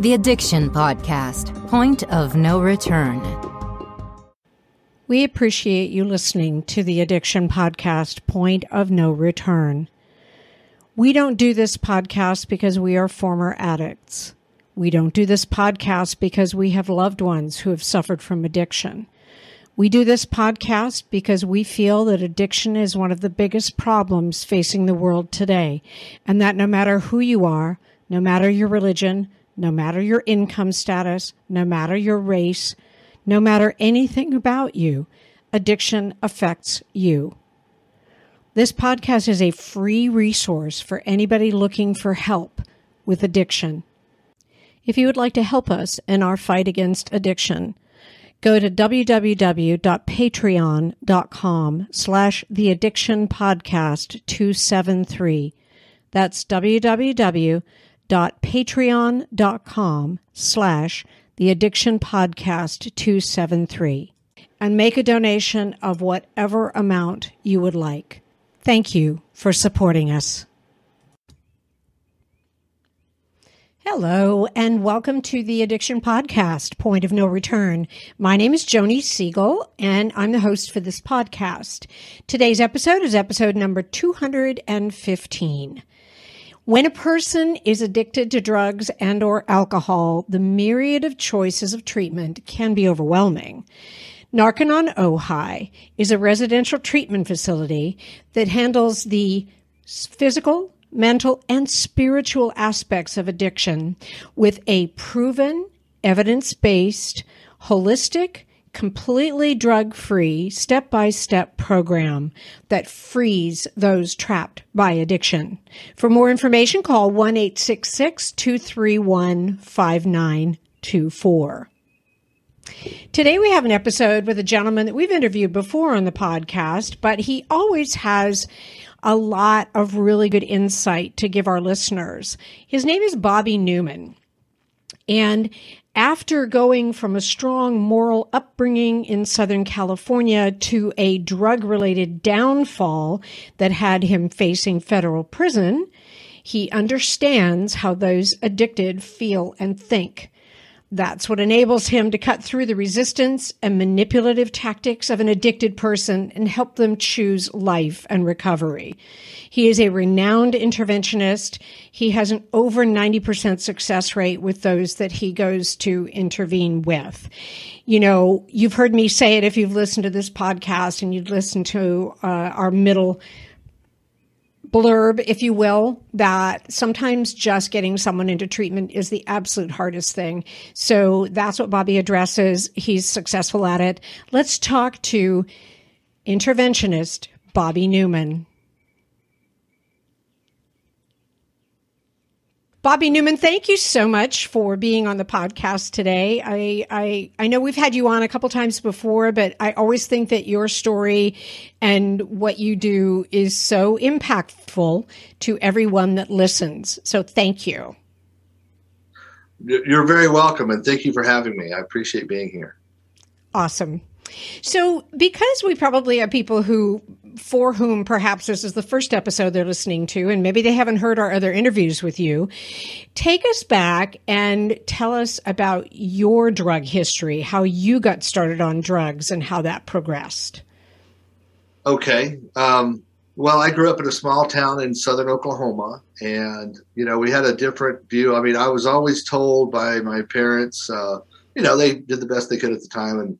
The Addiction Podcast Point of No Return. We appreciate you listening to the Addiction Podcast Point of No Return. We don't do this podcast because we are former addicts. We don't do this podcast because we have loved ones who have suffered from addiction. We do this podcast because we feel that addiction is one of the biggest problems facing the world today, and that no matter who you are, no matter your religion, no matter your income status, no matter your race, no matter anything about you, addiction affects you. This podcast is a free resource for anybody looking for help with addiction. If you would like to help us in our fight against addiction, go to www.patreon.com slash the addiction podcast 273. That's www.patreon.com slash the addiction podcast 273 and make a donation of whatever amount you would like. Thank you for supporting us. Hello, and welcome to the Addiction Podcast, Point of No Return. My name is Joni Siegel, and I'm the host for this podcast. Today's episode is episode number 215. When a person is addicted to drugs and or alcohol, the myriad of choices of treatment can be overwhelming. Narconon Ojai is a residential treatment facility that handles the physical, mental, and spiritual aspects of addiction with a proven, evidence based, holistic, completely drug free, step by step program that frees those trapped by addiction. For more information, call 1 231 5924. Today we have an episode with a gentleman that we've interviewed before on the podcast, but he always has a lot of really good insight to give our listeners. His name is Bobby Newman. And after going from a strong moral upbringing in Southern California to a drug related downfall that had him facing federal prison, he understands how those addicted feel and think. That's what enables him to cut through the resistance and manipulative tactics of an addicted person and help them choose life and recovery. He is a renowned interventionist. He has an over 90% success rate with those that he goes to intervene with. You know, you've heard me say it if you've listened to this podcast and you've listened to uh, our middle blurb, if you will, that sometimes just getting someone into treatment is the absolute hardest thing. So that's what Bobby addresses. He's successful at it. Let's talk to interventionist Bobby Newman. Bobby Newman, thank you so much for being on the podcast today. I, I, I know we've had you on a couple times before, but I always think that your story and what you do is so impactful to everyone that listens. So thank you. You're very welcome, and thank you for having me. I appreciate being here. Awesome. So, because we probably have people who, for whom perhaps this is the first episode they're listening to, and maybe they haven't heard our other interviews with you, take us back and tell us about your drug history, how you got started on drugs, and how that progressed. Okay. Um, well, I grew up in a small town in southern Oklahoma, and you know we had a different view. I mean, I was always told by my parents, uh, you know, they did the best they could at the time, and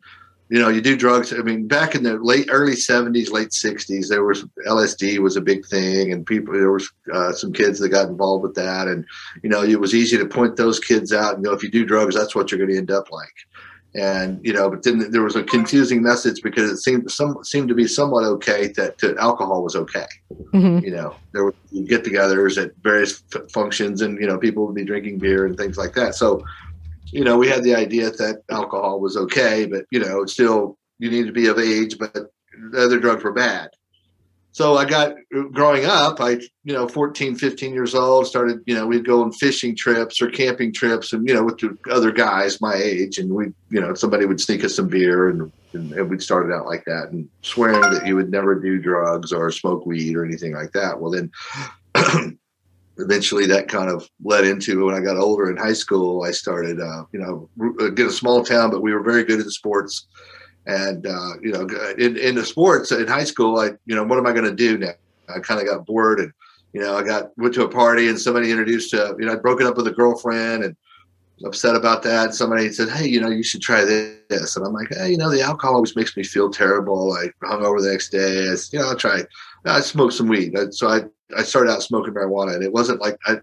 you know, you do drugs. I mean, back in the late early '70s, late '60s, there was LSD was a big thing, and people there was uh, some kids that got involved with that, and you know, it was easy to point those kids out and go, if you do drugs, that's what you're going to end up like. And you know, but then there was a confusing message because it seemed some seemed to be somewhat okay that, that alcohol was okay. Mm-hmm. You know, there were get-togethers at various f- functions, and you know, people would be drinking beer and things like that. So you know, we had the idea that alcohol was okay, but you know, still you need to be of age, but the other drugs were bad. So I got growing up, I, you know, 14, 15 years old, started, you know, we'd go on fishing trips or camping trips and, you know, with the other guys my age. And we, you know, somebody would sneak us some beer and, and, and we'd started out like that and swearing that you would never do drugs or smoke weed or anything like that. Well, then eventually that kind of led into when I got older in high school, I started, uh, you know, get a small town, but we were very good at sports. And, uh, you know, in, in the sports in high school, I, you know, what am I going to do now? I kind of got bored and, you know, I got, went to a party and somebody introduced, to, you know, I'd broken up with a girlfriend and upset about that. Somebody said, Hey, you know, you should try this. And I'm like, Hey, you know, the alcohol always makes me feel terrible. I hung over the next day. I, you know, I'll try. I smoked some weed. So I, I started out smoking marijuana and it wasn't like I,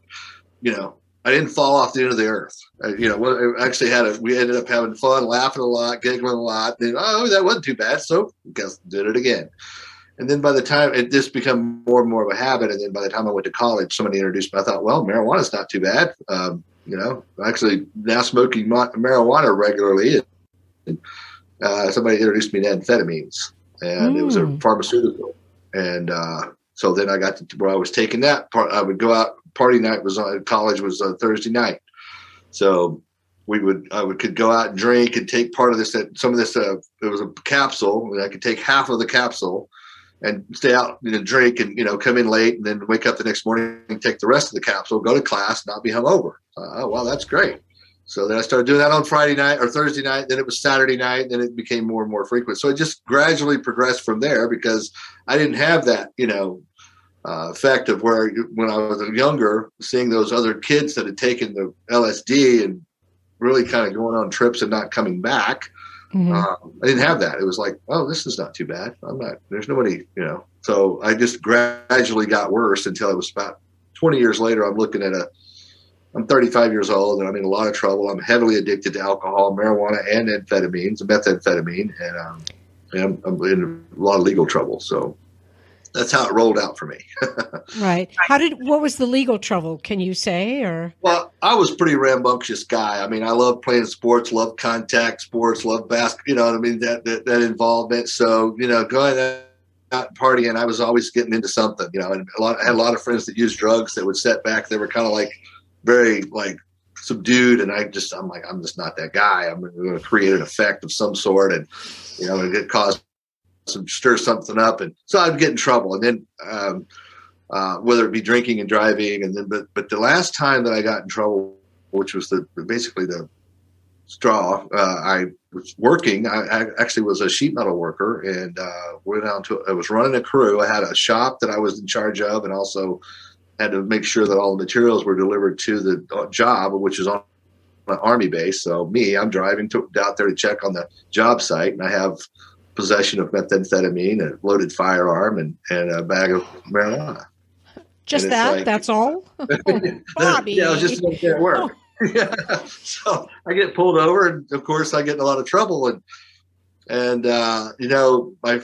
you know, I didn't fall off the end of the earth. I, you know, I actually had a, we ended up having fun, laughing a lot, giggling a lot. Then, oh, that wasn't too bad. So guess did it again. And then by the time it just became more and more of a habit. And then by the time I went to college, somebody introduced me. I thought, well, marijuana's not too bad. Um, you know, actually now smoking marijuana regularly. And, uh, somebody introduced me to amphetamines and mm. it was a hmm. pharmaceutical. And, uh, so then I got to where I was taking that part. I would go out. Party night was on college was a Thursday night. So we would I would could go out and drink and take part of this. That some of this uh, it was a capsule. And I could take half of the capsule and stay out and drink and you know come in late and then wake up the next morning and take the rest of the capsule, go to class, not be hungover. Uh, oh well, that's great. So then I started doing that on Friday night or Thursday night. Then it was Saturday night. Then it became more and more frequent. So it just gradually progressed from there because I didn't have that, you know, uh, effect of where when I was younger, seeing those other kids that had taken the LSD and really kind of going on trips and not coming back. Mm-hmm. Um, I didn't have that. It was like, oh, this is not too bad. I'm not. There's nobody, you know. So I just gradually got worse until it was about 20 years later. I'm looking at a. I'm 35 years old and I'm in a lot of trouble. I'm heavily addicted to alcohol, marijuana, and amphetamines, methamphetamine, and, um, and I'm, in a lot of legal trouble. So that's how it rolled out for me. right. How did what was the legal trouble? Can you say or? Well, I was pretty rambunctious guy. I mean, I love playing sports, love contact sports, love basketball. You know what I mean? That, that that involvement. So you know, going out partying, I was always getting into something. You know, and a lot. I had a lot of friends that used drugs that would set back. They were kind of like very like subdued, and I just I'm like I'm just not that guy. I'm going to create an effect of some sort, and you know, it caused some stir something up, and so I'd get in trouble. And then um, uh, whether it be drinking and driving, and then but but the last time that I got in trouble, which was the basically the straw, uh, I was working. I, I, actually was a sheet metal worker, and uh, went out to. I was running a crew. I had a shop that I was in charge of, and also had to make sure that all the materials were delivered to the job, which is on an army base. So me, I'm driving to, out there to check on the job site, and I have possession of methamphetamine, a loaded firearm, and, and a bag of marijuana. Just that? Like, that's all? Bobby. yeah, I was just work. yeah. So I get pulled over, and of course, I get in a lot of trouble. And, and uh, you know, my,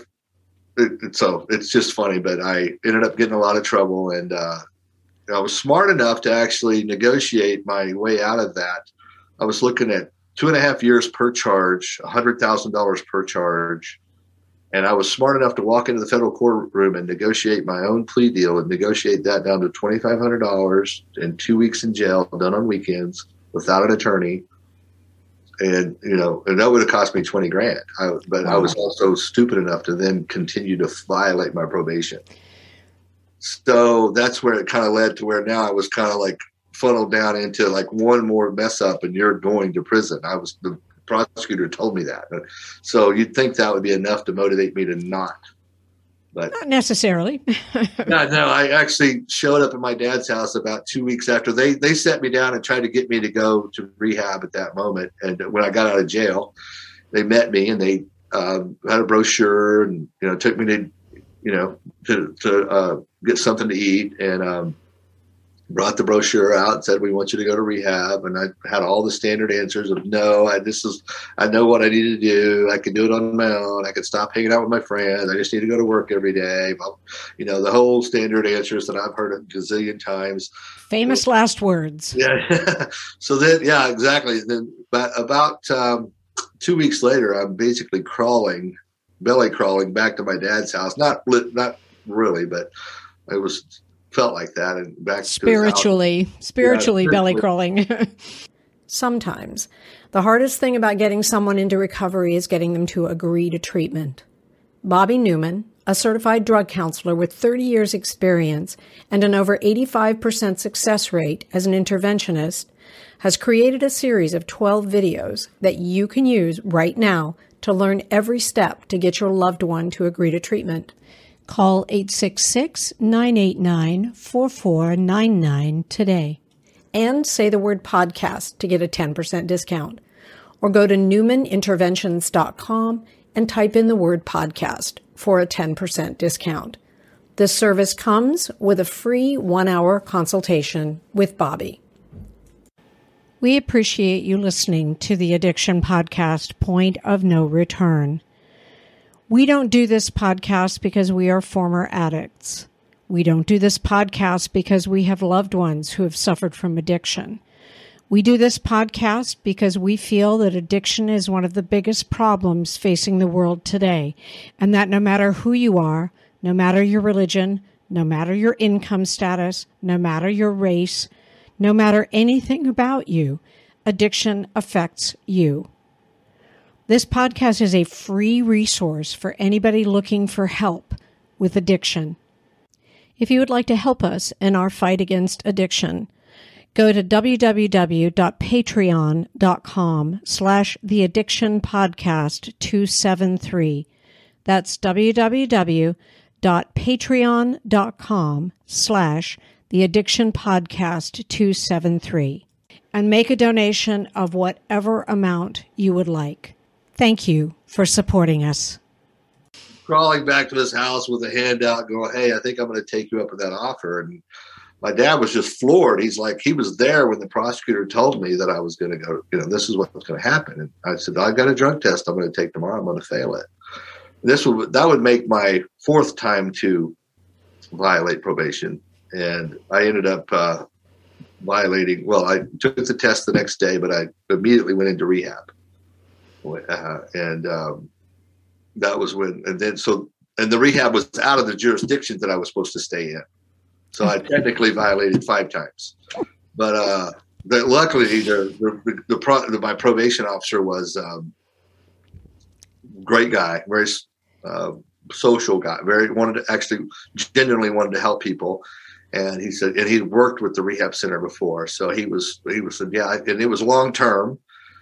it, it, so it's just funny, but I ended up getting a lot of trouble. And uh, I was smart enough to actually negotiate my way out of that. I was looking at two and a half years per charge, $100,000 per charge, and I was smart enough to walk into the federal courtroom and negotiate my own plea deal and negotiate that down to $2,500 and two weeks in jail, done on weekends without an attorney. And, you know, and that would have cost me 20 grand. I, but wow. I was also stupid enough to then continue to violate my probation. So that's where it kind of led to where now I was kind of like funneled down into like one more mess up and you're going to prison. I was the prosecutor told me that. So you'd think that would be enough to motivate me to not. But not necessarily. no, no. I actually showed up at my dad's house about two weeks after they they set me down and tried to get me to go to rehab at that moment. And when I got out of jail, they met me and they um, had a brochure and you know took me to you know to to uh, get something to eat. And um, brought the brochure out and said we want you to go to rehab. And i had all the standard answers of no i this is i know what i need to do. I can do it on my own. I can stop hanging out with my friends. I just need to go to work every day. You know the whole standard answers that i've heard a gazillion times. Famous last words. Yeah. So then yeah exactly. Then but about um, two weeks later i'm basically crawling belly crawling back to my dad's house. Not not really but it was felt like that and back spiritually spiritually yeah, belly crawling. Sometimes. The hardest thing about getting someone into recovery is getting them to agree to treatment. Bobby newman a certified drug counselor with 30 years experience and an over 85% success rate as an interventionist, has created a series of 12 videos that you can use right now to learn every step to get your loved one to agree to treatment. Call 866 989 4499 today and say the word podcast to get a 10% discount. Or go to newmaninterventions.com and type in the word podcast for a 10% discount. This service comes with a free one hour consultation with Bobby. We appreciate you listening to the Addiction Podcast Point of No Return. We don't do this podcast because we are former addicts. We don't do this podcast because we have loved ones who have suffered from addiction. We do this podcast because we feel that addiction is one of the biggest problems facing the world today, and that no matter who you are, no matter your religion, no matter your income status, no matter your race, no matter anything about you, addiction affects you. This podcast is a free resource for anybody looking for help with addiction. If you would like to help us in our fight against addiction, go to www.patreon.com slash the addiction podcast 273. That's www.patreon.com slash the Addiction Podcast 273 and make a donation of whatever amount you would like. Thank you for supporting us. Crawling back to his house with a handout, going, Hey, I think I'm going to take you up with that offer. And my dad was just floored. He's like, he was there when the prosecutor told me that I was going to go, you know, this is what's going to happen. And I said, I've got a drug test I'm going to take tomorrow. I'm going to fail it. This would, that would make my fourth time to violate probation and I ended up uh, violating. Well, I took the test the next day, but I immediately went into rehab, uh, and um, that was when. And then so, and the rehab was out of the jurisdiction that I was supposed to stay in, so I technically violated five times. But uh, but luckily, the the, the, pro, the, my probation officer was um, great guy, very. Uh, social guy very wanted to actually genuinely wanted to help people and he said and he'd worked with the rehab center before so he was he was said yeah and it was long term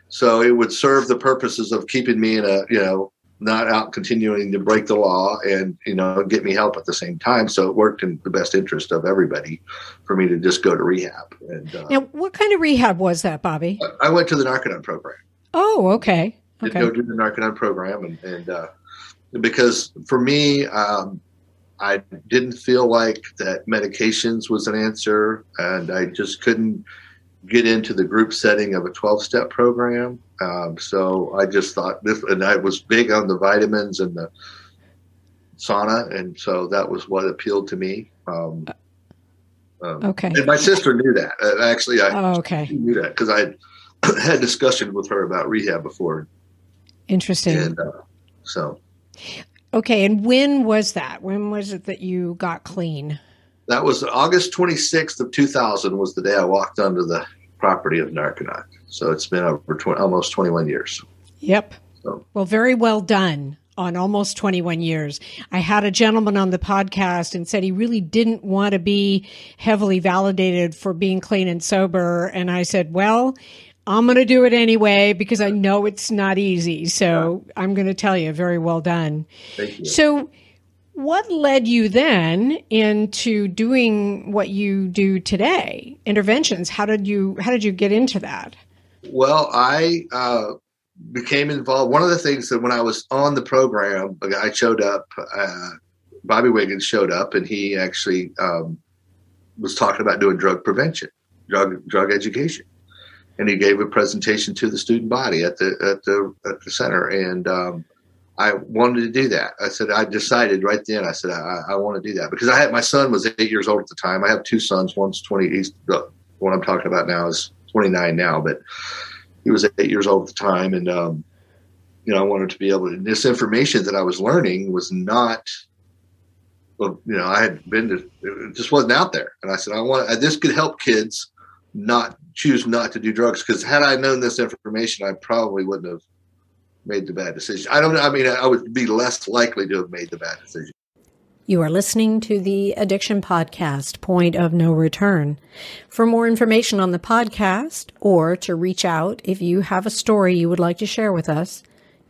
so it would serve the purposes of keeping me in a you know not out continuing to break the law and you know get me help at the same time. So it worked in the best interest of everybody for me to just go to rehab and uh, now what kind of rehab was that bobby? I went to the Narconon program. Oh okay okay. go do the Narconon program and, and uh, because for me um, I didn't feel like that medications was an answer, and I just couldn't get into the group setting of a 12 step program. Um, so I just thought this, and I was big on the vitamins and the sauna, and so that was what appealed to me. Um, um, okay. And my sister knew that. Uh, actually, I oh, okay. knew that because I had discussion with her about rehab before. Interesting. And uh, so Okay, and when was that? When was it that you got clean? That was August 26th of 2000 was the day I walked onto the property of Narconon. So it's been over 20, almost 21 years. Yep. So. Well, very well done on almost 21 years. I had a gentleman on the podcast and said he really didn't want to be heavily validated for being clean and sober. And I said, well, I'm going to do it anyway because I know it's not easy. So yeah. I'm going to tell you, very well done. Thank you. So, what led you then into doing what you do today? Interventions. How did you How did you get into that? Well, I uh, became involved. One of the things that when I was on the program, I showed up. Uh, Bobby Wiggins showed up, and he actually um, was talking about doing drug prevention, drug drug education and he gave a presentation to the student body at the at the at the center and um, I wanted to do that. I said I decided right then. I said I, I, want to do that because I had my son was eight years old at the time. I have two sons. One's twenty. He's one I'm talking about now is twenty nine now, but he was eight years old at the time, and um, you know I wanted to be able to. This information that I was learning was not. Well, you know, I had been to. It just wasn't out there, and I said I want. This could help kids not choose not to do drugs because had I known this information, I probably wouldn't have made the bad decision. I don't know. I mean, I would be less likely to have made the bad decision. You are listening to the Addiction Podcast, Point of No Return. For more information on the podcast or to reach out if you have a story you would like to share with us,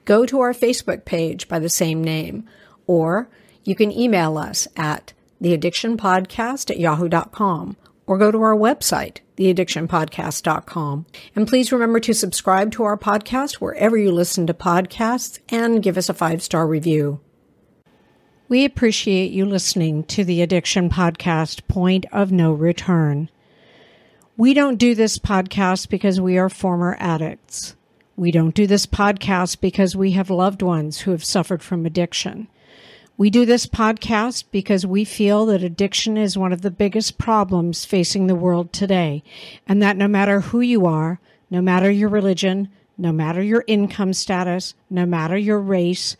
go to our Facebook page by the same name, or you can email us at theaddictionpodcast at yahoo.com or go to our website, theaddictionpodcast.com. And please remember to subscribe to our podcast wherever you listen to podcasts and give us a five star review. We appreciate you listening to the Addiction Podcast, Point of No Return. We don't do this podcast because we are former addicts. We don't do this podcast because we have loved ones who have suffered from addiction. We do this podcast because we feel that addiction is one of the biggest problems facing the world today, and that no matter who you are, no matter your religion, no matter your income status, no matter your race,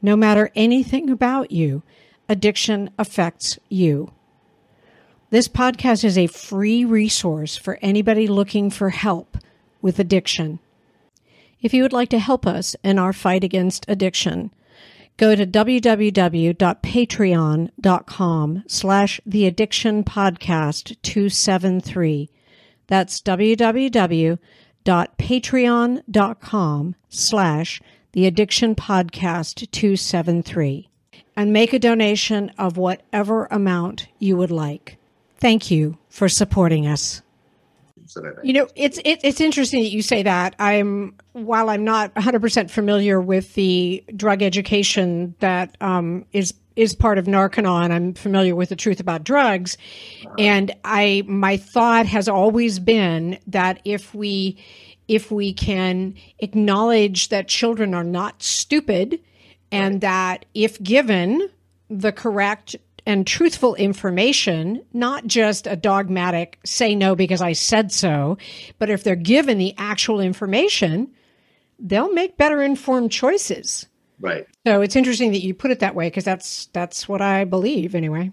no matter anything about you, addiction affects you. This podcast is a free resource for anybody looking for help with addiction. If you would like to help us in our fight against addiction, go to www.patreon.com slash the addiction podcast 273 that's www.patreon.com slash the addiction podcast 273 and make a donation of whatever amount you would like. Thank you for supporting us you know, it's it, it's interesting that you say that. I'm while I'm not 100 percent familiar with the drug education that um, is is part of Narconon. I'm familiar with the truth about drugs, uh-huh. and I my thought has always been that if we if we can acknowledge that children are not stupid, and that if given the correct and truthful information, not just a dogmatic say no because I said so, but if they're given the actual information, they'll make better informed choices. Right. So it's interesting that you put it that way because that's that's what I believe anyway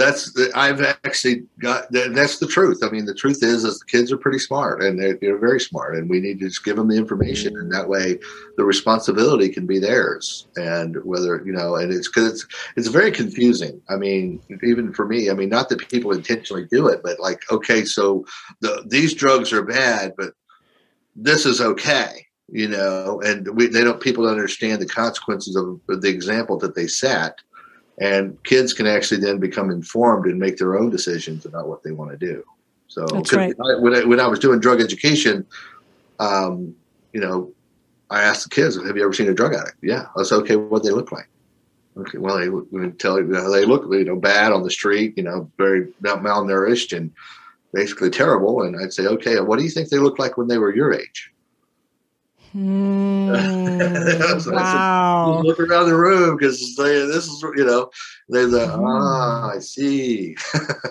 that's the, I've actually got that's the truth. I mean, the truth is, is the kids are pretty smart and they're, they're very smart, and we need to just give them the information, and that way, the responsibility can be theirs. And whether you know, and it's because it's it's very confusing. I mean, even for me, I mean, not that people intentionally do it, but like, okay, so the these drugs are bad, but this is okay you know and we, they don't people don't understand the consequences of the example that they set and kids can actually then become informed and make their own decisions about what they want to do. So right. I, when, I, when I was doing drug education, um, you know, I asked the kids, "Have you ever seen a drug addict?" Yeah, I said, "Okay, what they look like?" Okay, well, they would tell you know, they look, you know, bad on the street, you know, very malnourished and basically terrible. And I'd say, "Okay, what do you think they look like when they were your age?" Mm, so wow. Said, look around the room because this is, you know, they're the, mm. ah, I see.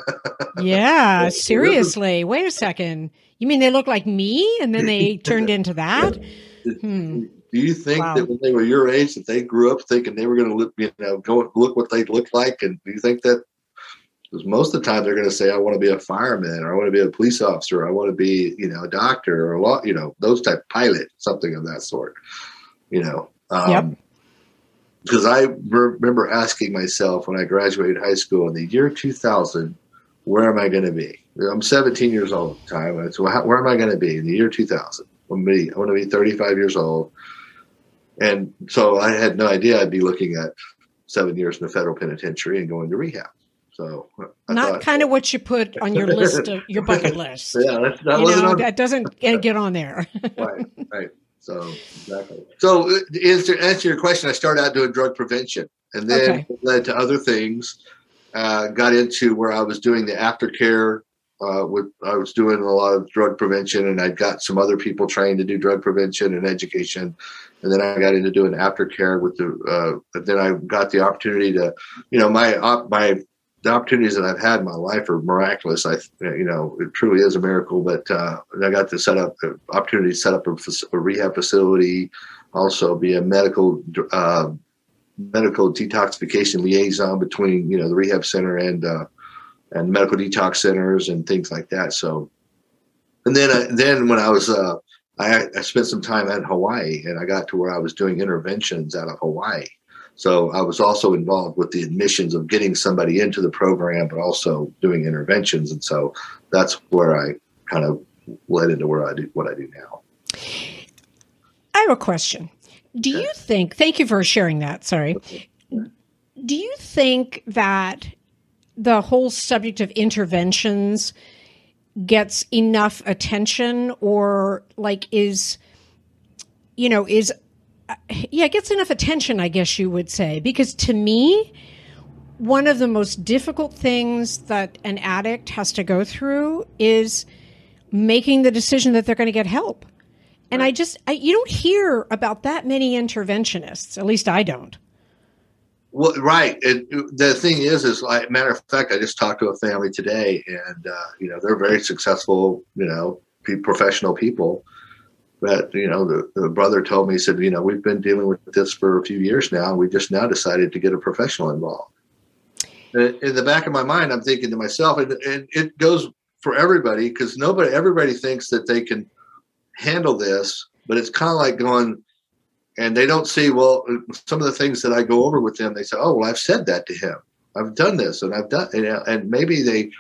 yeah, seriously. Wait a second. You mean they look like me and then they turned into that? Hmm. Do you think wow. that when they were your age that they grew up thinking they were going to look, you know, go look what they look like? And do you think that because most of the time they're going to say, I want to be a fireman or I want to be a police officer. Or, I want to be, you know, a doctor or a law, you know, those type pilot, something of that sort, you know. Um, yep. Because I re- remember asking myself when I graduated high school in the year 2000, where am I going to be? I'm 17 years old at the time. So how, where am I going to be in the year 2000? I'm want to be 35 years old. And so I had no idea I'd be looking at seven years in the federal penitentiary and going to rehab. So I not thought, kind of what you put on your list of your bucket list. yeah, that, that, you know, on, that doesn't get on there. right, right. So exactly. So uh, to answer, answer your question, I started out doing drug prevention, and then okay. led to other things. Uh, got into where I was doing the aftercare. Uh, with I was doing a lot of drug prevention, and I got some other people trained to do drug prevention and education. And then I got into doing aftercare with the. Uh, then I got the opportunity to, you know, my my the opportunities that I've had in my life are miraculous. I, you know, it truly is a miracle. But uh, I got to set up the opportunity to set up a, a rehab facility, also be a medical uh, medical detoxification liaison between you know the rehab center and uh, and medical detox centers and things like that. So, and then uh, then when I was uh, I, I spent some time at Hawaii and I got to where I was doing interventions out of Hawaii So I was also involved with the admissions of getting somebody into the program, but also doing interventions. And so that's where I kind of led into where I do what I do now. I have a question. Do you think, thank you for sharing that. Sorry. Do you think that the whole subject of interventions gets enough attention or like is, you know, is, yeah, it gets enough attention, I guess you would say? Because to me, one of the most difficult things that an addict has to go through is making the decision that they're going to get help. And I just, I, you don't hear about that many interventionists. At least I don't. Well, right. The thing is, is like matter of fact, I just talked to a family today, and uh, you know they're very successful, you know, professional people. But you know, the, the brother told me, he said, you know, we've been dealing with this for a few years now, we just now decided to get a professional involved. And in the back of my mind, I'm thinking to myself, and, and it goes for everybody because nobody, everybody thinks that they can handle this, but it's kind of like going, and they don't see well some of the things that I go over with them. They say, "Oh, well, I've said that to him. I've done this, and I've done," and, and maybe they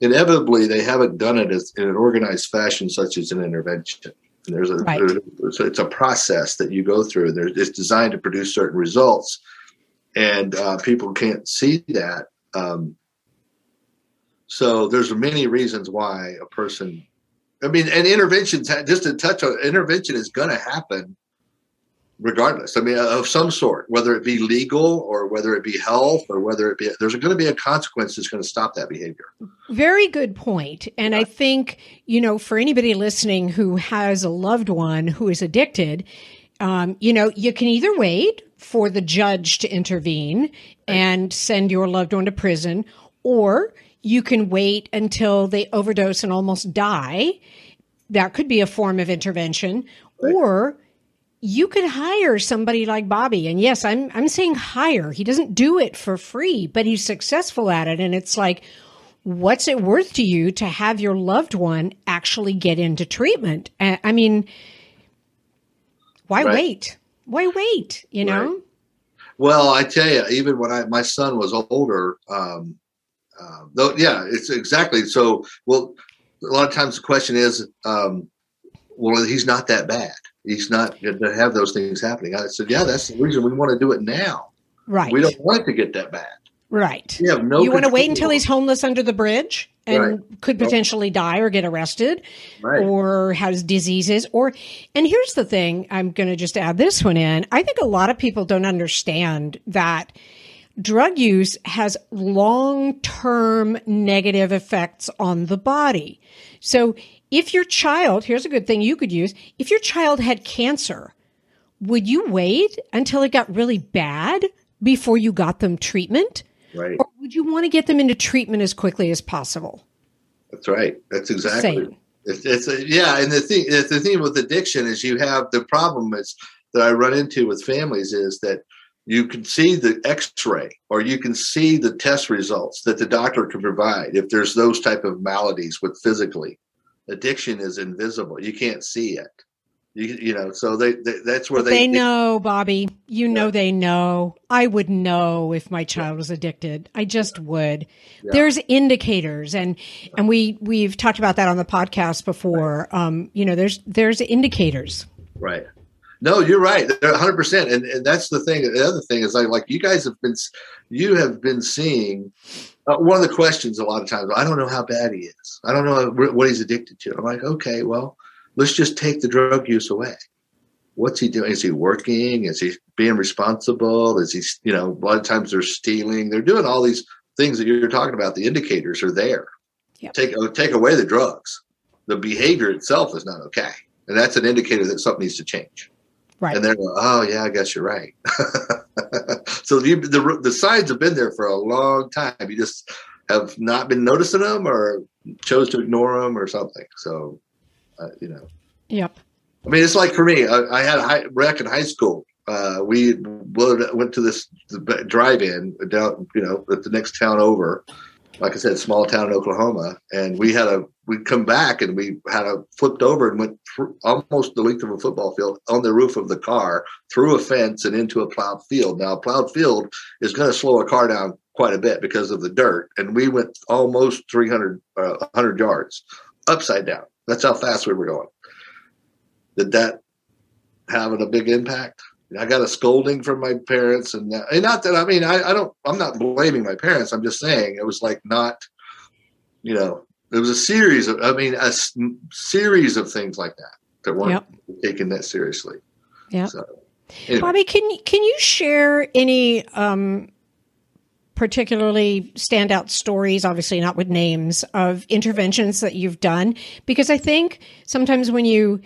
inevitably they haven't done it as, in an organized fashion, such as an intervention. There's a right. there's, it's a process that you go through. There, it's designed to produce certain results, and uh, people can't see that. Um, so there's many reasons why a person I mean, and interventions, just to touch on intervention is going to happen regardless. I mean, of some sort, whether it be legal or whether it be health or whether it be, there's going to be a consequence that's going to stop that behavior. Very good point. And yeah. I think, you know, for anybody listening who has a loved one who is addicted, um, you know, you can either wait for the judge to intervene and send your loved one to prison, or you can wait until they overdose and almost die. That could be a form of intervention. Right. Or you could hire somebody like Bobby. And yes, I'm I'm saying hire. He doesn't do it for free, but he's successful at it. And it's like, what's it worth to you to have your loved one actually get into treatment? I mean, why right. wait? Why wait? You know? Right. Well, I tell you, even when I my son was older, um, um, though, yeah, it's exactly so. Well, a lot of times the question is, um, well, he's not that bad. He's not going to have those things happening. I said, yeah, that's the reason we want to do it now. Right. We don't want it to get that bad. Right. We have no. You want to wait until he's homeless under the bridge and right. could potentially die or get arrested, right. or has diseases, or. And here's the thing: I'm going to just add this one in. I think a lot of people don't understand that drug use has long term negative effects on the body. So if your child, here's a good thing you could use, if your child had cancer, would you wait until it got really bad before you got them treatment? Right. Or would you want to get them into treatment as quickly as possible? That's right. That's exactly. It's, it's a, yeah, and the thing, the thing with addiction is you have the problem is that I run into with families is that you can see the x-ray or you can see the test results that the doctor can provide if there's those type of maladies with physically addiction is invisible you can't see it you, you know so they, they that's where they, they know bobby you yeah. know they know i would know if my child was addicted i just would yeah. there's indicators and and we we've talked about that on the podcast before right. um you know there's there's indicators right no, you're right. 100. percent And and that's the thing. The other thing is like like you guys have been you have been seeing. Uh, one of the questions a lot of times, I don't know how bad he is. I don't know what he's addicted to. I'm like, okay, well, let's just take the drug use away. What's he doing? Is he working? Is he being responsible? Is he, you know, a lot of times they're stealing. They're doing all these things that you're talking about. The indicators are there. Yep. Take uh, take away the drugs. The behavior itself is not okay, and that's an indicator that something needs to change. Right. And they're like, oh yeah, I guess you're right. so you, the the signs have been there for a long time. You just have not been noticing them, or chose to ignore them, or something. So, uh, you know. Yep. I mean, it's like for me. I, I had a high, rec in high school. Uh, we went to this drive-in down, you know, at the next town over, like I said, small town in Oklahoma, and we had a we'd come back and we had a flipped over and went almost the length of a football field on the roof of the car through a fence and into a plowed field. Now, a plowed field is going to slow a car down quite a bit because of the dirt, and we went almost 300 uh, 100 yards upside down. That's how fast we were going. Did that have a big impact? I got a scolding from my parents, and, that, and not that I mean I, I don't I'm not blaming my parents. I'm just saying it was like not, you know, it was a series of I mean a s- series of things like that that weren't Yep. taken that seriously. Yeah. So, anyway. Bobby, can can you share any um, particularly standout stories? Obviously, not with names of interventions that you've done, because I think sometimes when you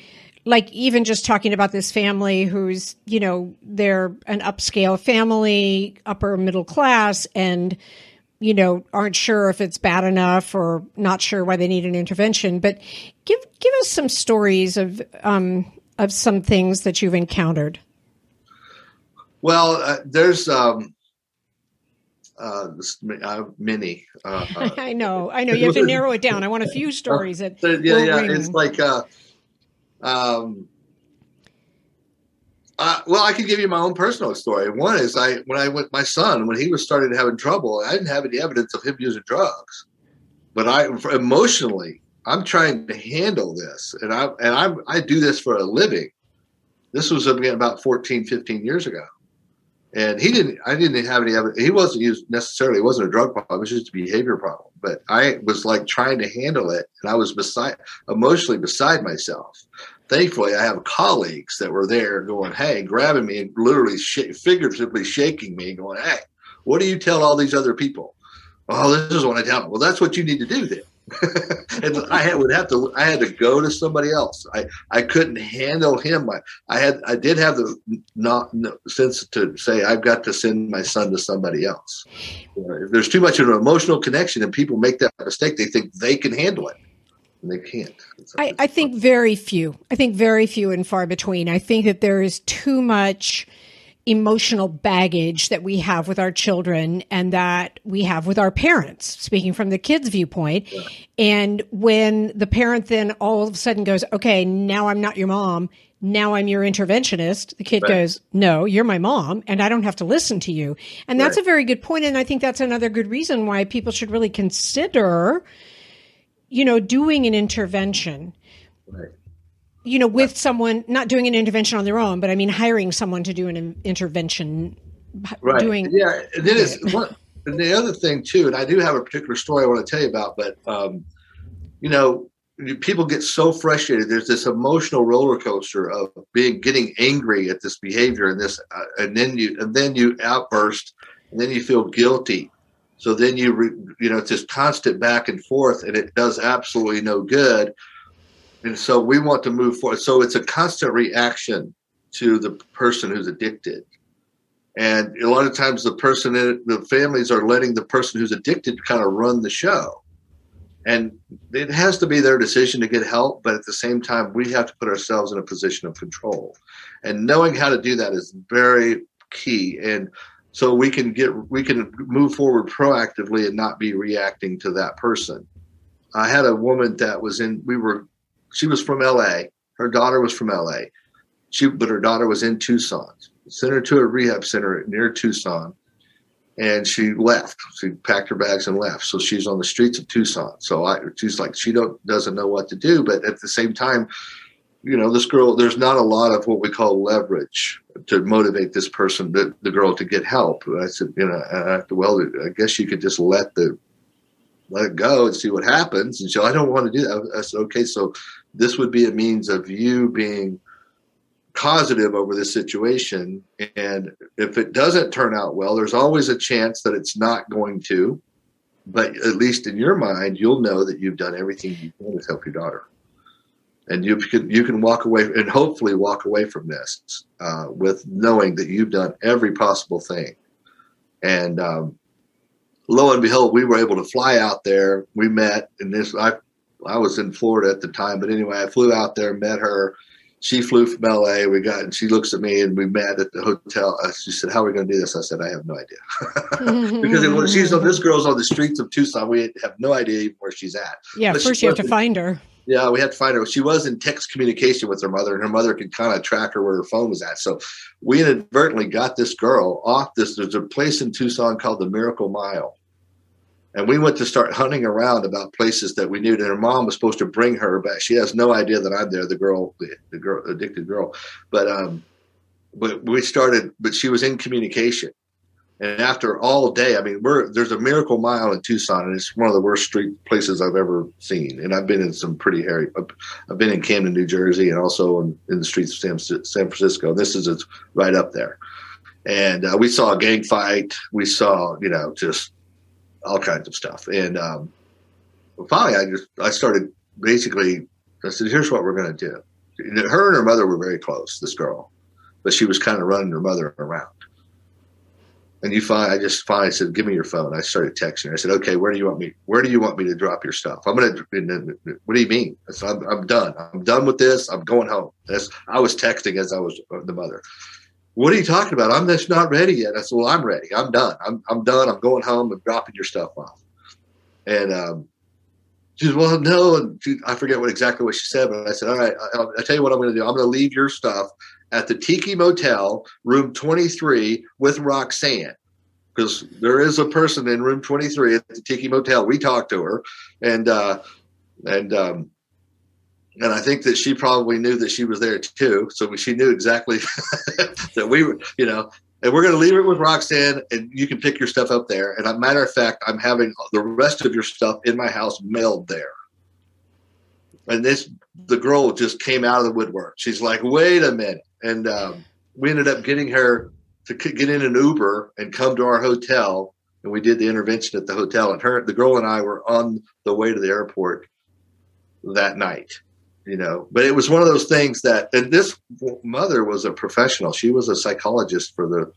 like even just talking about this family who's you know they're an upscale family, upper middle class, and you know aren't sure if it's bad enough or not sure why they need an intervention. But give give us some stories of um, of some things that you've encountered. Well, uh, there's um, uh, uh, many. Uh, I know, I know. You have to narrow it down. I want a few stories that. Yeah, yeah. ring. It's like, uh, um, uh, well, I could give you my own personal story. One is I when I went my son when he was started having trouble, I didn't have any evidence of him using drugs, but I emotionally I'm trying to handle this, and I and I I do this for a living. This was again about 14, 15 years ago. And he didn't. I didn't have any evidence. He wasn't used necessarily. It wasn't a drug problem. It was just a behavior problem. But I was like trying to handle it, and I was beside, emotionally beside myself. Thankfully, I have colleagues that were there, going, "Hey," grabbing me and literally, sh- figuratively shaking me, going, "Hey, what do you tell all these other people?" Oh, this is what I tell them. Well, that's what you need to do then. and I had, would have to. I had to go to somebody else. I I couldn't handle him. I, I had I did have the not no, sense to say I've got to send my son to somebody else. You know, if there's too much of an emotional connection and people make that mistake, they think they can handle it, and they can't. It's- I, I think very few. I think very few and far between. I think that there is too much emotional baggage that we have with our children and that we have with our parents, speaking from the kids' viewpoint. And when the parent then all of a sudden goes, okay, now I'm not your mom. Now I'm your interventionist. The kid Right. goes, no, you're my mom and I don't have to listen to you. And that's Right. a very good point. And I think that's another good reason why people should really consider, you know, doing an intervention right. You know, with someone not doing an intervention on their own, but I mean hiring someone to do an intervention. right. Doing yeah. And then it's one, and the other thing too, and I do have a particular story I want to tell you about, but um, you know, people get so frustrated. There's this emotional roller coaster of being getting angry at this behavior and this, uh, and then you and then you outburst, and then you feel guilty. So then you re, you know it's this constant back and forth, and it does absolutely no good. And so we want to move forward. So it's a constant reaction to the person who's addicted. And a lot of times the person in it, the families are letting the person who's addicted kind of run the show. And it has to be their decision to get help, but at the same time, we have to put ourselves in a position of control. And knowing how to do that is very key. And so we can get we can move forward proactively and not be reacting to that person. I had a woman that was in we were she was from LA. Her daughter was from LA. She but her daughter was in Tucson. Sent her to a rehab center near Tucson and she left. She packed her bags and left. So she's on the streets of Tucson. So I, she's like, she don't doesn't know what to do. But at the same time, you know, this girl, there's not a lot of what we call leverage to motivate this person, the, the girl, to get help. I said, you know, I, well, I guess you could just let the let it go and see what happens. And she, I don't want to do that. I said, okay, so this would be a means of you being positive over this situation. And if it doesn't turn out well, there's always a chance that it's not going to. But at least in your mind, you'll know that you've done everything you can to help your daughter. And you can you can walk away and hopefully walk away from this uh, with knowing that you've done every possible thing. And um, lo and behold, we were able to fly out there. We met, and this I I was in Florida at the time, but anyway, I flew out there, met her, she flew from LA. We got, and she looks at me and we met at the hotel. Uh, she said, How are we going to do this? I said, I have no idea. because it she's on, this girl's on the streets of Tucson. We have no idea where she's at. Yeah, but first you have to find her. Yeah, we had to find her. She was in text communication with her mother, and her mother could kind of track her where her phone was at. So we inadvertently got this girl off this. There's a place in Tucson called the Miracle Mile and we went to start hunting around about places that we knew. And her mom was supposed to bring her back. She has no idea that I'm there, the girl, the, the girl, addicted girl. But um, but we started. But she was in communication. And after all day, I mean, we're there's a Miracle Mile in Tucson, and it's one of the worst street places I've ever seen. And I've been in some pretty hairy. I've been in Camden, New Jersey, and also in, in the streets of San, San Francisco. This is right up there. And uh, we saw a gang fight. We saw, you know, just all kinds of stuff. And um, finally, I just I started basically. I said, "Here's what we're going to do." Her and her mother were very close. This girl, but she was kind of running her mother around. And you find I just finally said, "Give me your phone." I started texting her. I said, "Okay, where do you want me? Where do you want me to drop your stuff?" I'm gonna. What do you mean? I said, I'm, I'm done. I'm done with this. I'm going home. That's, I was texting as I was uh, the mother what are you talking about? I'm just not ready yet. I said, well, I'm ready. I'm done. I'm, I'm done. I'm going home and dropping your stuff off. And um, she said, well, no. And she, I forget what exactly what she said, but I said, all right, I'll, I'll tell you what I'm going to do. I'm going to leave your stuff at the Tiki Motel, room 23 with Roxanne. Because there is a person in room 23 at the Tiki Motel. We talked to her and, uh, and, um, and I think that she probably knew that she was there too. So she knew exactly that we were, you know, and we're going to leave it with Roxanne, and you can pick your stuff up there. And a matter of fact, I'm having the rest of your stuff in my house mailed there. And this, the girl just came out of the woodwork. She's like, "Wait a minute!" And um, we ended up getting her to get in an Uber and come to our hotel, and we did the intervention at the hotel. And her, the girl, and I were on the way to the airport that night you know but it was one of those things that and this mother was a professional. She was a psychologist for the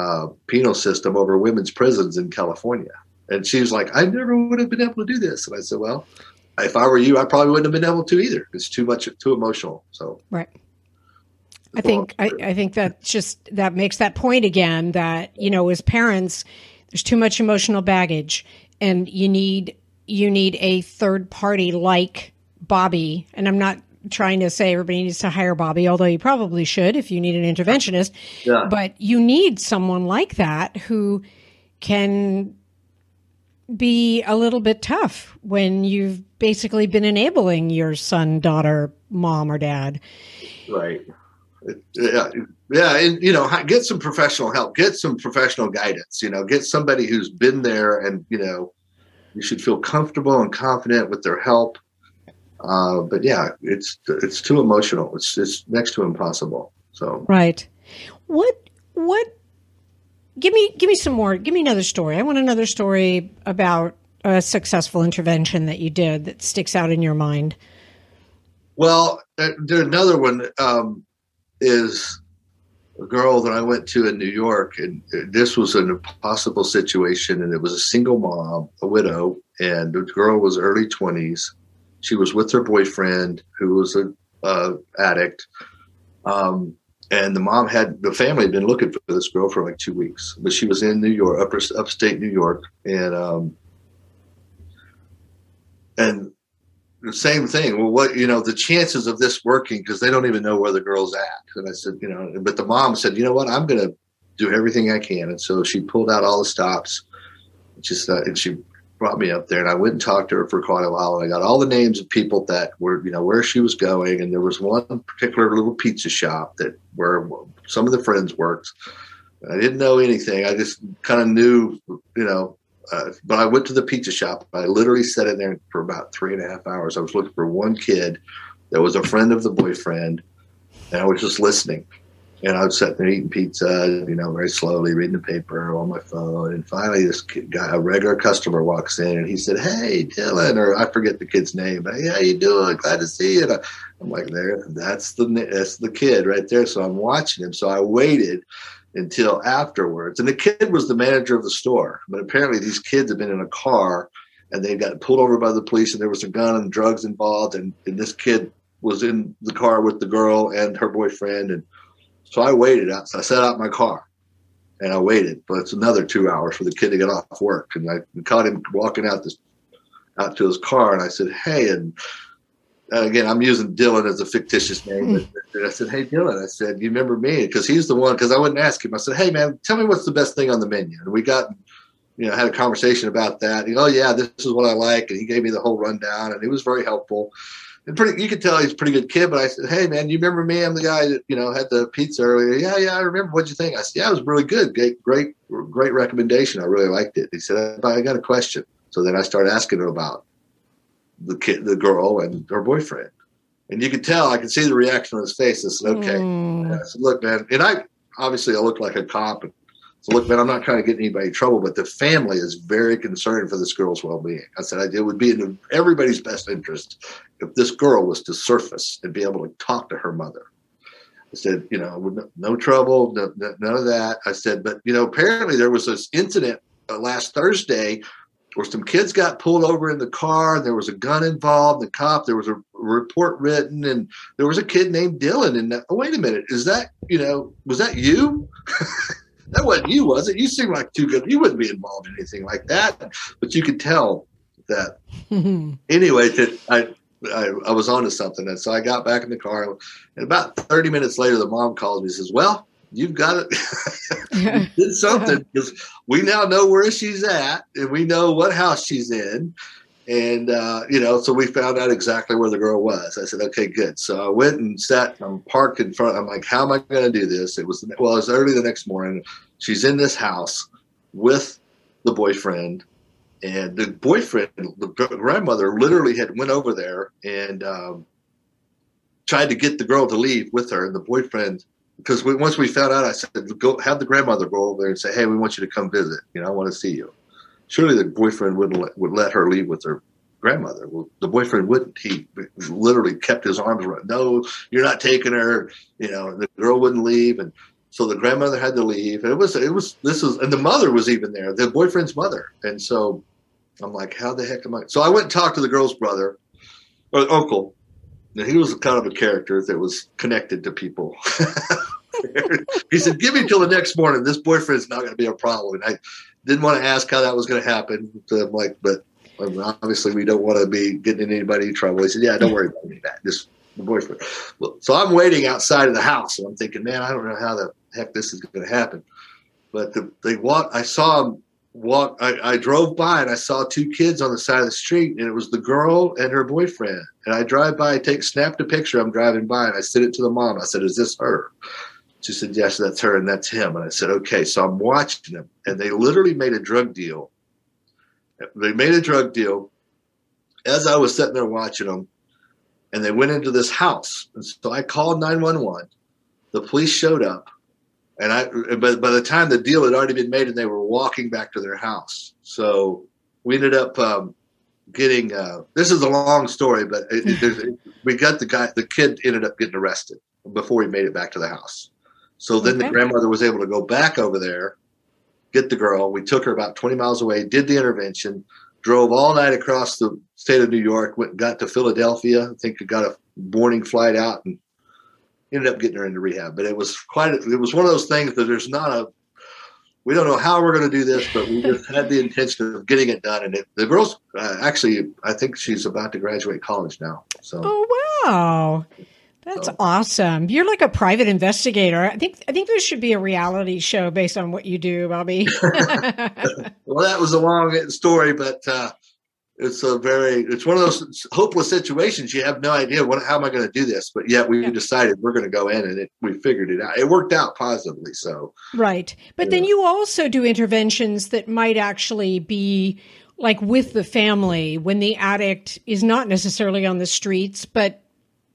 uh, penal system over women's prisons in california. And she was like i never would have been able to do this. And i said well if i were you i probably wouldn't have been able to either. It's too much too emotional. So right. I think I, I think that just that makes that point again that you know as parents there's too much emotional baggage and you need you need a third party like Bobby, and I'm not trying to say everybody needs to hire Bobby, although you probably should if you need an interventionist. Yeah. But you need someone like that who can be a little bit tough when you've basically been enabling your son, daughter, mom, or dad. Right. Yeah, yeah, and you know, get some professional help, get some professional guidance. You know, get somebody who's been there, and you know, you should feel comfortable and confident with their help. Uh, but yeah, it's it's too emotional. It's it's next to impossible. So right. What what? Give me give me some more. Give me another story. I want another story about a successful intervention that you did that sticks out in your mind. Well, uh, another one um, is a girl that I went to in New York, and this was an impossible situation. And it was a single mom, a widow, and the girl was early twenties she was with her boyfriend, who was a addict. Um, and the mom had the family had been looking for this girl for like two weeks, but she was in New York, upper upstate New York, and um, and the same thing. Well, what you know, the chances of this working because they don't even know where the girl's at. And I said, you know, but the mom said, you know what, I'm going to do everything I can, and so she pulled out all the stops. Just uh, and she brought me up there and I went and talked to her for quite a while and I got all the names of people that were, you know, where she was going. And there was one particular little pizza shop that where some of the friends worked. I didn't know anything. I just kind of knew, you know, uh, but I went to the pizza shop. I literally sat in there for about three and a half hours. I was looking for one kid that was a friend of the boyfriend and I was just listening and I was sitting there eating pizza, you know, very slowly reading the paper on my phone. And finally, this guy, a regular customer, walks in and he said, "Hey, Dylan," or I forget the kid's name, hey, how you doing? Glad to see you. I'm like, there, that's the that's the kid right there. So I'm watching him. So I waited until afterwards, and the kid was the manager of the store. But apparently, these kids had been in a car and they got pulled over by the police, and there was a gun and drugs involved, and, and this kid was in the car with the girl and her boyfriend, and so I waited out. So I set out my car, and I waited. But it's another two hours for the kid to get off work, and I caught him walking out this out to his car, and I said, "Hey," and and again, I'm using Dylan as a fictitious name. Hmm. But I said, "Hey, Dylan," I said, "You remember me?" Because he's the one. Because I wouldn't ask him. I said, "Hey, man, tell me what's the best thing on the menu." And we got, you know, had a conversation about that. He, oh yeah, this is what I like, and he gave me the whole rundown, and he was very helpful. And pretty, you could tell he's a pretty good kid. But I said, "Hey, man, you remember me? I'm the guy that you know had the pizza earlier." Yeah, yeah, I remember. What'd you think? I said, "Yeah, it was really good. Great, great, great recommendation. I really liked it." He said, "I got a question." So then I started asking him about the kid, the girl, and her boyfriend. And you could tell, I could see the reaction on his face. I said, okay. Mm. I said, look, man. And I obviously I look like a cop. And so, look, man, I'm not trying to get anybody trouble, but the family is very concerned for this girl's well being. I said, it would be in everybody's best interest if this girl was to surface and be able to talk to her mother. I said, you know, no trouble, no, none of that. I said, but, you know, apparently there was this incident uh, last Thursday where some kids got pulled over in the car. And There was a gun involved. The cop. There was a report written, and there was a kid named Dylan. And oh, wait a minute, is that you know was that you? that wasn't you, was it? You seem like too good. You wouldn't be involved in anything like that. But you could tell that. anyway, that I. I, I was onto something, and so I got back in the car. And about 30 minutes later, the mom calls me and says, "Well, you've got it did something because we now know where she's at and we know what house she's in and uh, you know so we found out exactly where the girl was i said okay good so i went and sat i'm parked in front i'm like how am i going to do this it was well it was early the next morning she's in this house with the boyfriend and the boyfriend the grandmother literally had went over there and um, tried to get the girl to leave with her and the boyfriend because we, once we found out, I said, "Go have the grandmother go over there and say, hey, we want you to come visit. You know, I want to see you." Surely the boyfriend wouldn't let, would let her leave with her grandmother. Well, the boyfriend wouldn't. He literally kept his arms around. No, you're not taking her. You know, the girl wouldn't leave, and so the grandmother had to leave. And it was it was this was and the mother was even there, the boyfriend's mother. And so I'm like, how the heck am I? So I went and talked to the girl's brother or uncle. And he was kind of a character that was connected to people. he said, "Give me till the next morning. This boyfriend's not going to be a problem." And I didn't want to ask how that was going to happen. So I'm like, but obviously we don't want to be getting anybody in trouble. He said, "Yeah, don't worry about me. That just the boyfriend." Well, so I'm waiting outside of the house, and I'm thinking, man, I don't know how the heck this is going to happen. But the, they walk. I saw them walk. I, I drove by and I saw two kids on the side of the street, and it was the girl and her boyfriend. And I drive by, I take snapped a picture. I'm driving by, and I sent it to the mom. I said, "Is this her?" Said, Yes, that's her and that's him. And I said, Okay. So I'm watching them. And they literally made a drug deal. They made a drug deal as I was sitting there watching them. And they went into this house. And so I called 911. The police showed up. And I, but by the time the deal had already been made and they were walking back to their house. So we ended up um, getting, uh, this is a long story, but it, it, we got the guy, the kid ended up getting arrested before he made it back to the house. So then okay. the grandmother was able to go back over there, get the girl. We took her about 20 miles away, did the intervention, drove all night across the state of New York, went got to Philadelphia. I think we got a morning flight out and ended up getting her into rehab. But it was quite, it was one of those things that there's not a, we don't know how we're going to do this, but we just had the intention of getting it done. And it, the girl's uh, actually, I think she's about to graduate college now. So, oh wow, that's so. awesome. You're like a private investigator. I think I think there should be a reality show based on what you do, Bobby. well, that was a long story, but uh, it's a very it's one of those hopeless situations. You have no idea what how am I going to do this, but yet we yeah. decided we're going to go in and it, we figured it out. It worked out positively. So right, but then you also do interventions that might actually be like with the family when the addict is not necessarily on the streets, but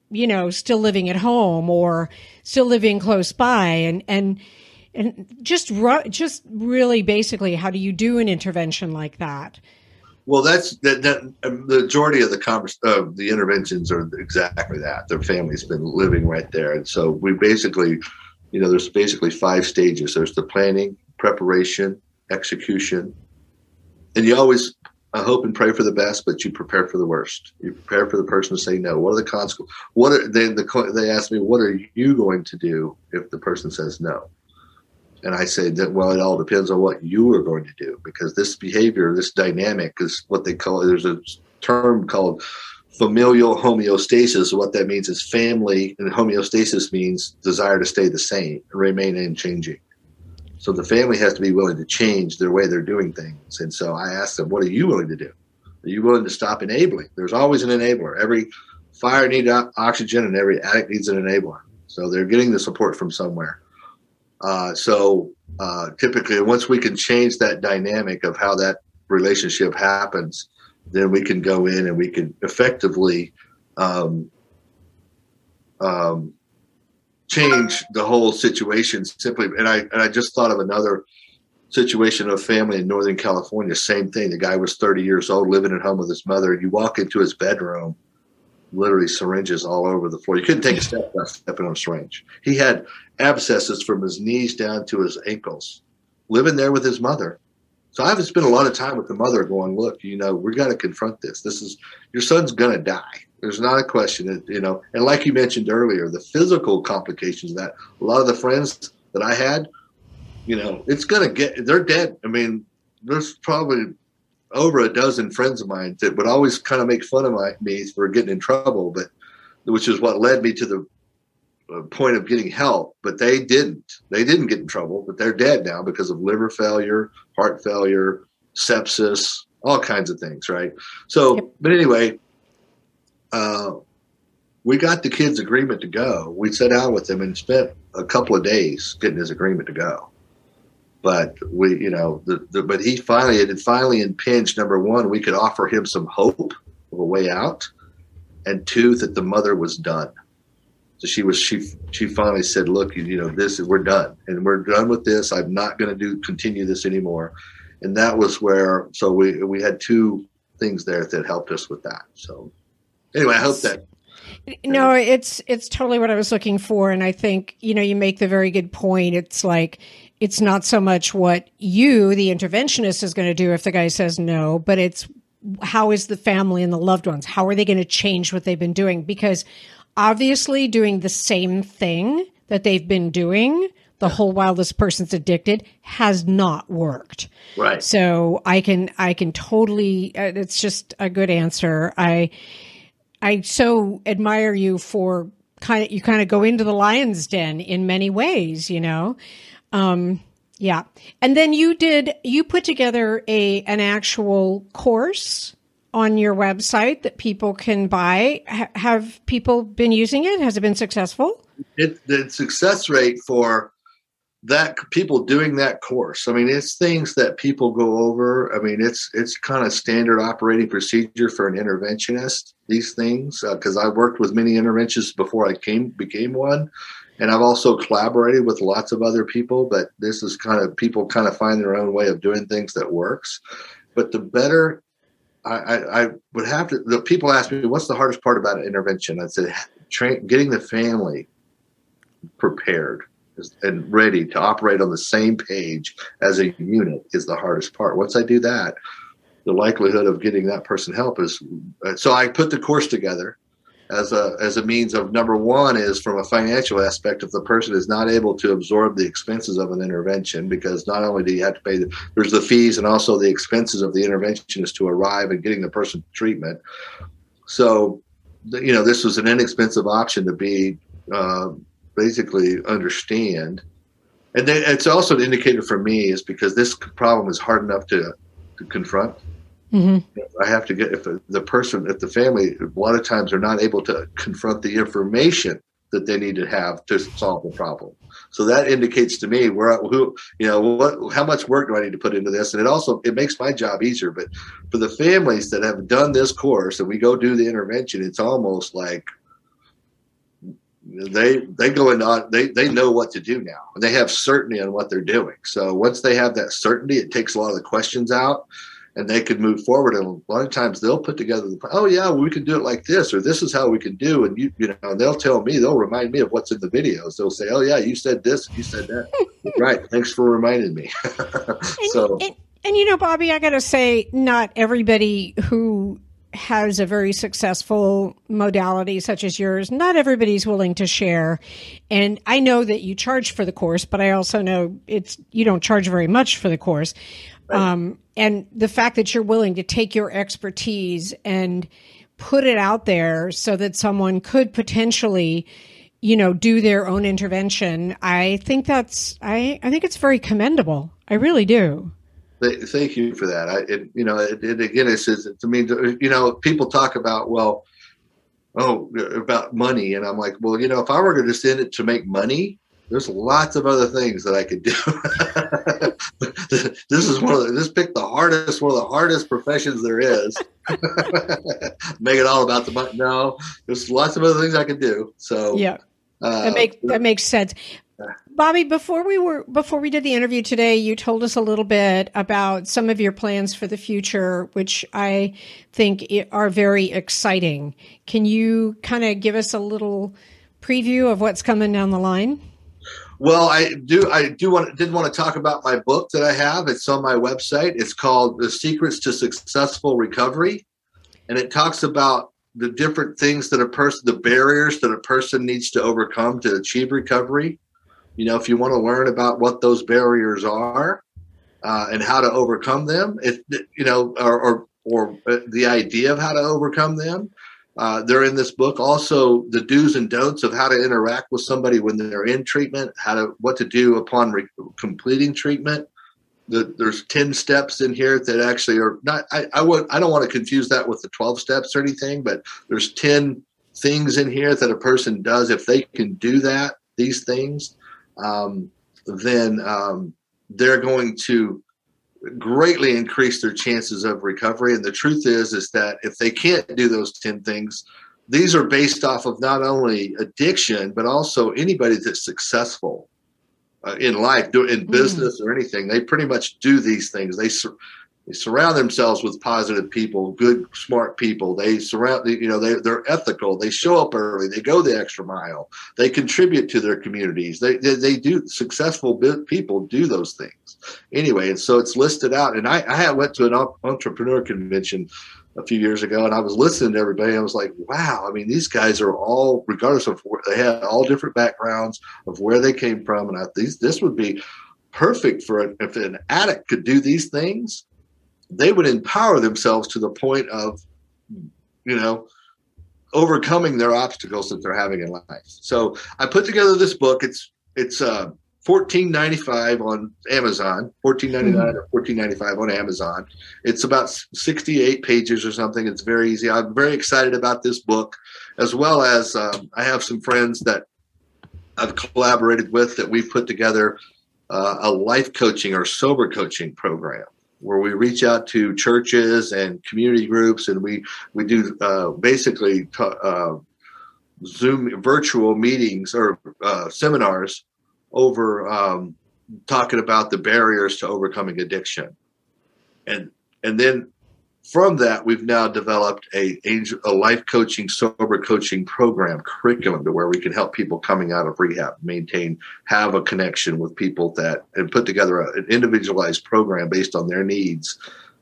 you know, still living at home or still living close by and, and, and just, just really basically, how do you do an intervention like that? Well, that's that, that um, the majority of the convers- uh, the interventions are exactly that. Their family's been living right there, and so we basically, you know, there's basically five stages. There's the planning, preparation, execution, and you always I hope and pray for the best, but you prepare for the worst. You prepare for the person to say no. What are the consequences? What are they? The, they ask me, what are you going to do if the person says no? And I say that well, it all depends on what you are going to do because this behavior, this dynamic, is what they call. There's a term called familial homeostasis. What that means is family, and homeostasis means desire to stay the same remain unchanging. So the family has to be willing to change their way they're doing things. And so I asked them, what are you willing to do? Are you willing to stop enabling? There's always an enabler. Every fire needs oxygen and every addict needs an enabler. So they're getting the support from somewhere. Uh, so uh, typically, once we can change that dynamic of how that relationship happens, then we can go in and we can effectively um, um, change the whole situation simply. And I and I just thought of another situation of a family in Northern California. Same thing. The guy was 30 years old, living at home with his mother. You walk into his bedroom, literally syringes all over the floor. You couldn't take a step without stepping on a syringe. He had abscesses from his knees down to his ankles, living there with his mother. So I've spent a lot of time with the mother going, look, you know, we're going to confront this. This is your son's going to die. There's not a question that, you know, and like you mentioned earlier, the physical complications that a lot of the friends that I had, you know, it's going to get, they're dead. I mean, there's probably over a dozen friends of mine that would always kind of make fun of my, me for getting in trouble, but which is what led me to the uh, point of getting help, but they didn't. They didn't get in trouble, but they're dead now because of liver failure, heart failure, sepsis, all kinds of things, right? So, yep. but anyway, uh, we got the kid's agreement to go. We sat down with him and spent a couple of days getting his agreement to go. But we, you know, the, the but he finally it finally impinged. Number one, we could offer him some hope of a way out, and two, that the mother was done so she was she she finally said, "Look, you know, this we're done, and we're done with this. I'm not going to do continue this anymore." And that was where so we we had two things there that helped us with that. So anyway, I hope that no, it's it's totally what I was looking for, and I think you know you make the very good point. It's like it's not so much what you, the interventionist, is going to do if the guy says no, but it's how is the family and the loved ones? How are they going to change what they've been doing? Because obviously doing the same thing that they've been doing the whole while this person's addicted has not worked. Right. So I can I can totally uh, it's just a good answer. I I so admire you for kind of you kind of go into the lion's den in many ways, you know. Um yeah. And then you did you put together a an actual course on your website that people can buy. H- have people been using it? Has it been successful? It, the success rate for that people doing that course. I mean, it's things that people go over. I mean, it's it's kind of standard operating procedure for an interventionist. These things, because uh, I worked with many interventionists before I came became one, and I've also collaborated with lots of other people. But this is kind of people kind of find their own way of doing things that works. But the better I, I, would have to. The people ask me, "What's the hardest part about intervention?" I said, "Getting the family prepared and ready to operate on the same page as a unit is the hardest part. Once I do that, the likelihood of getting that person help is." So I put the course together as a as a means of number one is from a financial aspect if the person is not able to absorb the expenses of an intervention because not only do you have to pay the, there's the fees and also the expenses of the interventionist to arrive and getting the person treatment so you know this was an inexpensive option to be uh, basically understand and then it's also an indicator for me is because this problem is hard enough to, to confront Mm-hmm. I have to get if the person, if the family, a lot of times are not able to confront the information that they need to have to solve the problem. So that indicates to me where who you know what how much work do I need to put into this, and it also it makes my job easier. But for the families that have done this course and we go do the intervention, it's almost like they they go in on they they know what to do now and they have certainty on what they're doing. So once they have that certainty, it takes a lot of the questions out and they could move forward. And a lot of times they'll put together the, oh yeah, well, we can do it like this, or this is how we can do. And you, you know, they'll tell me, they'll remind me of what's in the videos. They'll say, oh yeah, you said this, you said that. right. Thanks for reminding me. so. And, And you know, Bobby, I got to say, not everybody who has a very successful modality such as yours, not everybody's willing to share. And I know that you charge for the course, but I also know it's you don't charge very much for the course. Right. Um, and the fact that you're willing to take your expertise and put it out there so that someone could potentially you know do their own intervention i think that's i i think it's very commendable i really do thank you for that i it, you know it, it again it says to me you know people talk about well oh about money and i'm like well you know if i were going to send it to make money there's lots of other things that I could do. this is one of the, this pick the hardest, one of the hardest professions there is. Make it all about the money. No, there's lots of other things I could do. So yeah, uh, that makes that makes sense. Bobby, before we were before we did the interview today, you told us a little bit about some of your plans for the future, which I think are very exciting. Can you kind of give us a little preview of what's coming down the line? Well, I do. I do want did want to talk about my book that I have. It's on my website. It's called "The Secrets to Successful Recovery," and it talks about the different things that a person, the barriers that a person needs to overcome to achieve recovery. You know, if you want to learn about what those barriers are uh, and how to overcome them, you know, or, or or uh, the idea of how to overcome them uh, they're in this book. Also, the do's and don'ts of how to interact with somebody when they're in treatment, how to what to do upon re- completing treatment. The, there's ten steps in here that actually are not. I I, would, I don't want to confuse that with the twelve steps or anything, but there's ten things in here that a person does if they can do that. These things, um, then um, they're going to greatly increase their chances of recovery. And the truth is, is that if they can't do those 10 things, these are based off of not only addiction, but also anybody that's successful uh, in life, in mm. business mm. or anything. They pretty much do these things. They they surround themselves with positive people, good, smart people. They surround, you know, they, they're ethical. They show up early. They go the extra mile. They contribute to their communities. They, they, they do, successful people do those things. Anyway, and so it's listed out. And I, I went to an entrepreneur convention a few years ago and I was listening to everybody. I was like, wow, I mean, these guys are all, regardless of where they had all different backgrounds of where they came from. And I, these, this would be perfect for a, if an addict could do these things they would empower themselves to the point of, you know, overcoming their obstacles that they're having in life. So I put together this book. It's it's uh, fourteen ninety five on Amazon, fourteen ninety nine mm-hmm. or fourteen ninety five on Amazon. It's about sixty eight pages or something. It's very easy. I'm very excited about this book, as well as um, I have some friends that I've collaborated with that we've put together uh, a life coaching or sober coaching program where we reach out to churches and community groups, and we we do uh, basically t- uh, Zoom virtual meetings or uh, seminars over um, talking about the barriers to overcoming addiction, and and then from that, we've now developed a, a life coaching, sober coaching program curriculum to where we can help people coming out of rehab maintain, have a connection with people that, and put together a, an individualized program based on their needs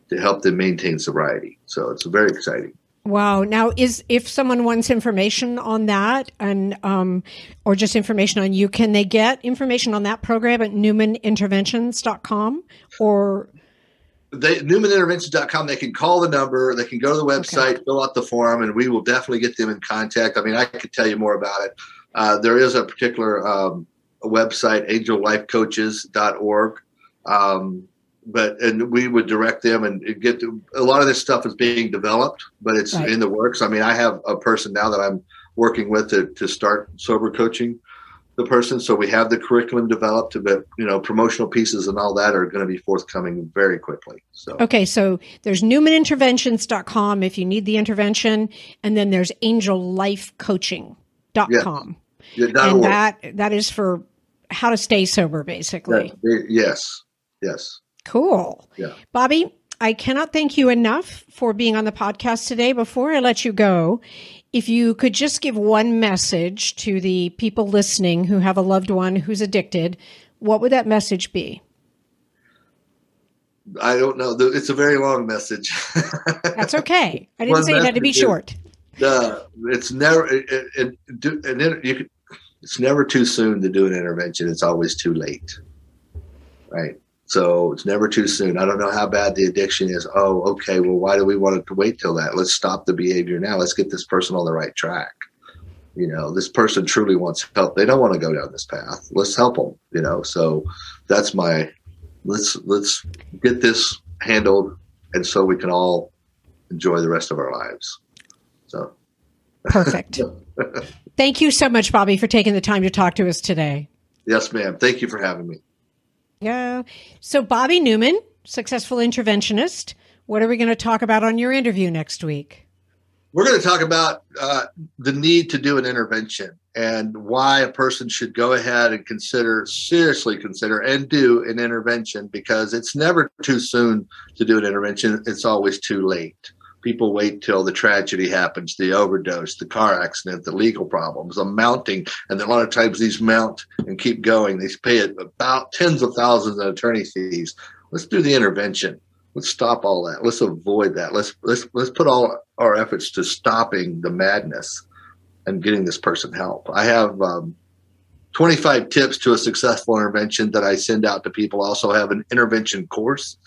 to help them maintain sobriety. So it's very exciting. Wow. Now, is if someone wants information on that and um, or just information on you, can they get information on that program at newmaninterventions.com or they newmaninterventions.com they can call the number they can go to the website okay. fill out the form and we will definitely get them in contact. I mean i could tell you more about it. Uh, there is a particular um, website angellifecoaches.org um, but and we would direct them and get to, a lot of this stuff is being developed but it's right. in the works. I mean i have a person now that i'm working with to, to start sober coaching the person. So we have the curriculum developed, but you know, promotional pieces and all that are going to be forthcoming very quickly. So okay, so there's newmaninterventions.com if you need the intervention, and then there's angellifecoaching.com. Yeah. Yeah, and that that is for how to stay sober, basically. yes, yes. Cool. Yeah, Bobby. I cannot thank you enough for being on the podcast today. Before I let you go, if you could just give one message to the people listening who have a loved one who's addicted, what would that message be? I don't know. It's a very long message. That's okay. I didn't say it had to be short. Uh, it's never it, it, it, and then you can, it's never too soon to do an intervention. It's always too late, right? So it's never too soon. I don't know how bad the addiction is. Oh, okay. Well, why do we want to wait till that? Let's stop the behavior now. Let's get this person on the right track. You know, this person truly wants help. They don't want to go down this path. Let's help them. You know, so that's my let's let's get this handled, and so we can all enjoy the rest of our lives. So perfect. Thank you so much, Bobby, for taking the time to talk to us today. Yes, ma'am. Thank you for having me. Yeah. So, Bobby Newman, successful interventionist. What are we going to talk about on your interview next week? We're going to talk about uh, the need to do an intervention and why a person should go ahead and consider, seriously consider, and do an intervention because it's never too soon to do an intervention. It's always too late people wait till the tragedy happens the overdose the car accident the legal problems the mounting and a lot of times these mount and keep going. They pay about tens of thousands in attorney fees. Let's do the intervention. Let's stop all that. Let's avoid that. Let's let's let's put all our efforts to stopping the madness and getting this person help. I have um, 25 tips to a successful intervention that I send out to people. I also have an intervention course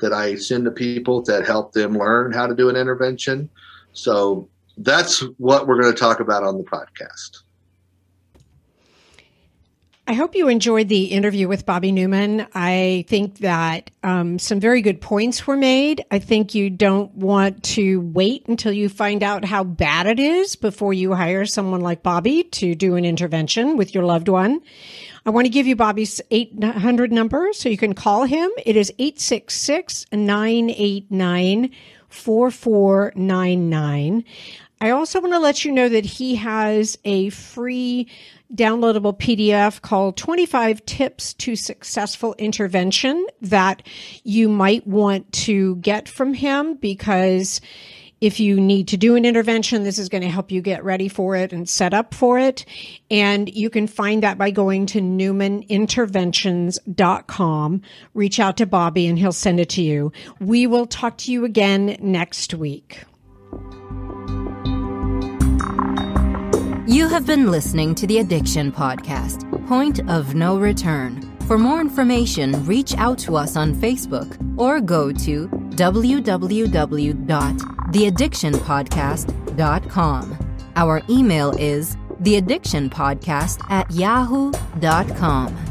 that I send to people that help them learn how to do an intervention. So that's what we're going to talk about on the podcast. I hope you enjoyed the interview with Bobby Newman. I think that um, some very good points were made. I think you don't want to wait until you find out how bad it is before you hire someone like Bobby to do an intervention with your loved one. I want to give you Bobby's 800 number so you can call him. It is 866 989 4499. I also want to let you know that he has a free downloadable PDF called 25 Tips to Successful Intervention that you might want to get from him because if you need to do an intervention, this is going to help you get ready for it and set up for it. And you can find that by going to newmaninterventions.com. Reach out to Bobby and he'll send it to you. We will talk to you again next week. You have been listening to the Addiction Podcast, Point of No Return. For more information, reach out to us on Facebook or go to www.theaddictionpodcast.com. Our email is theaddictionpodcast at yahoo.com.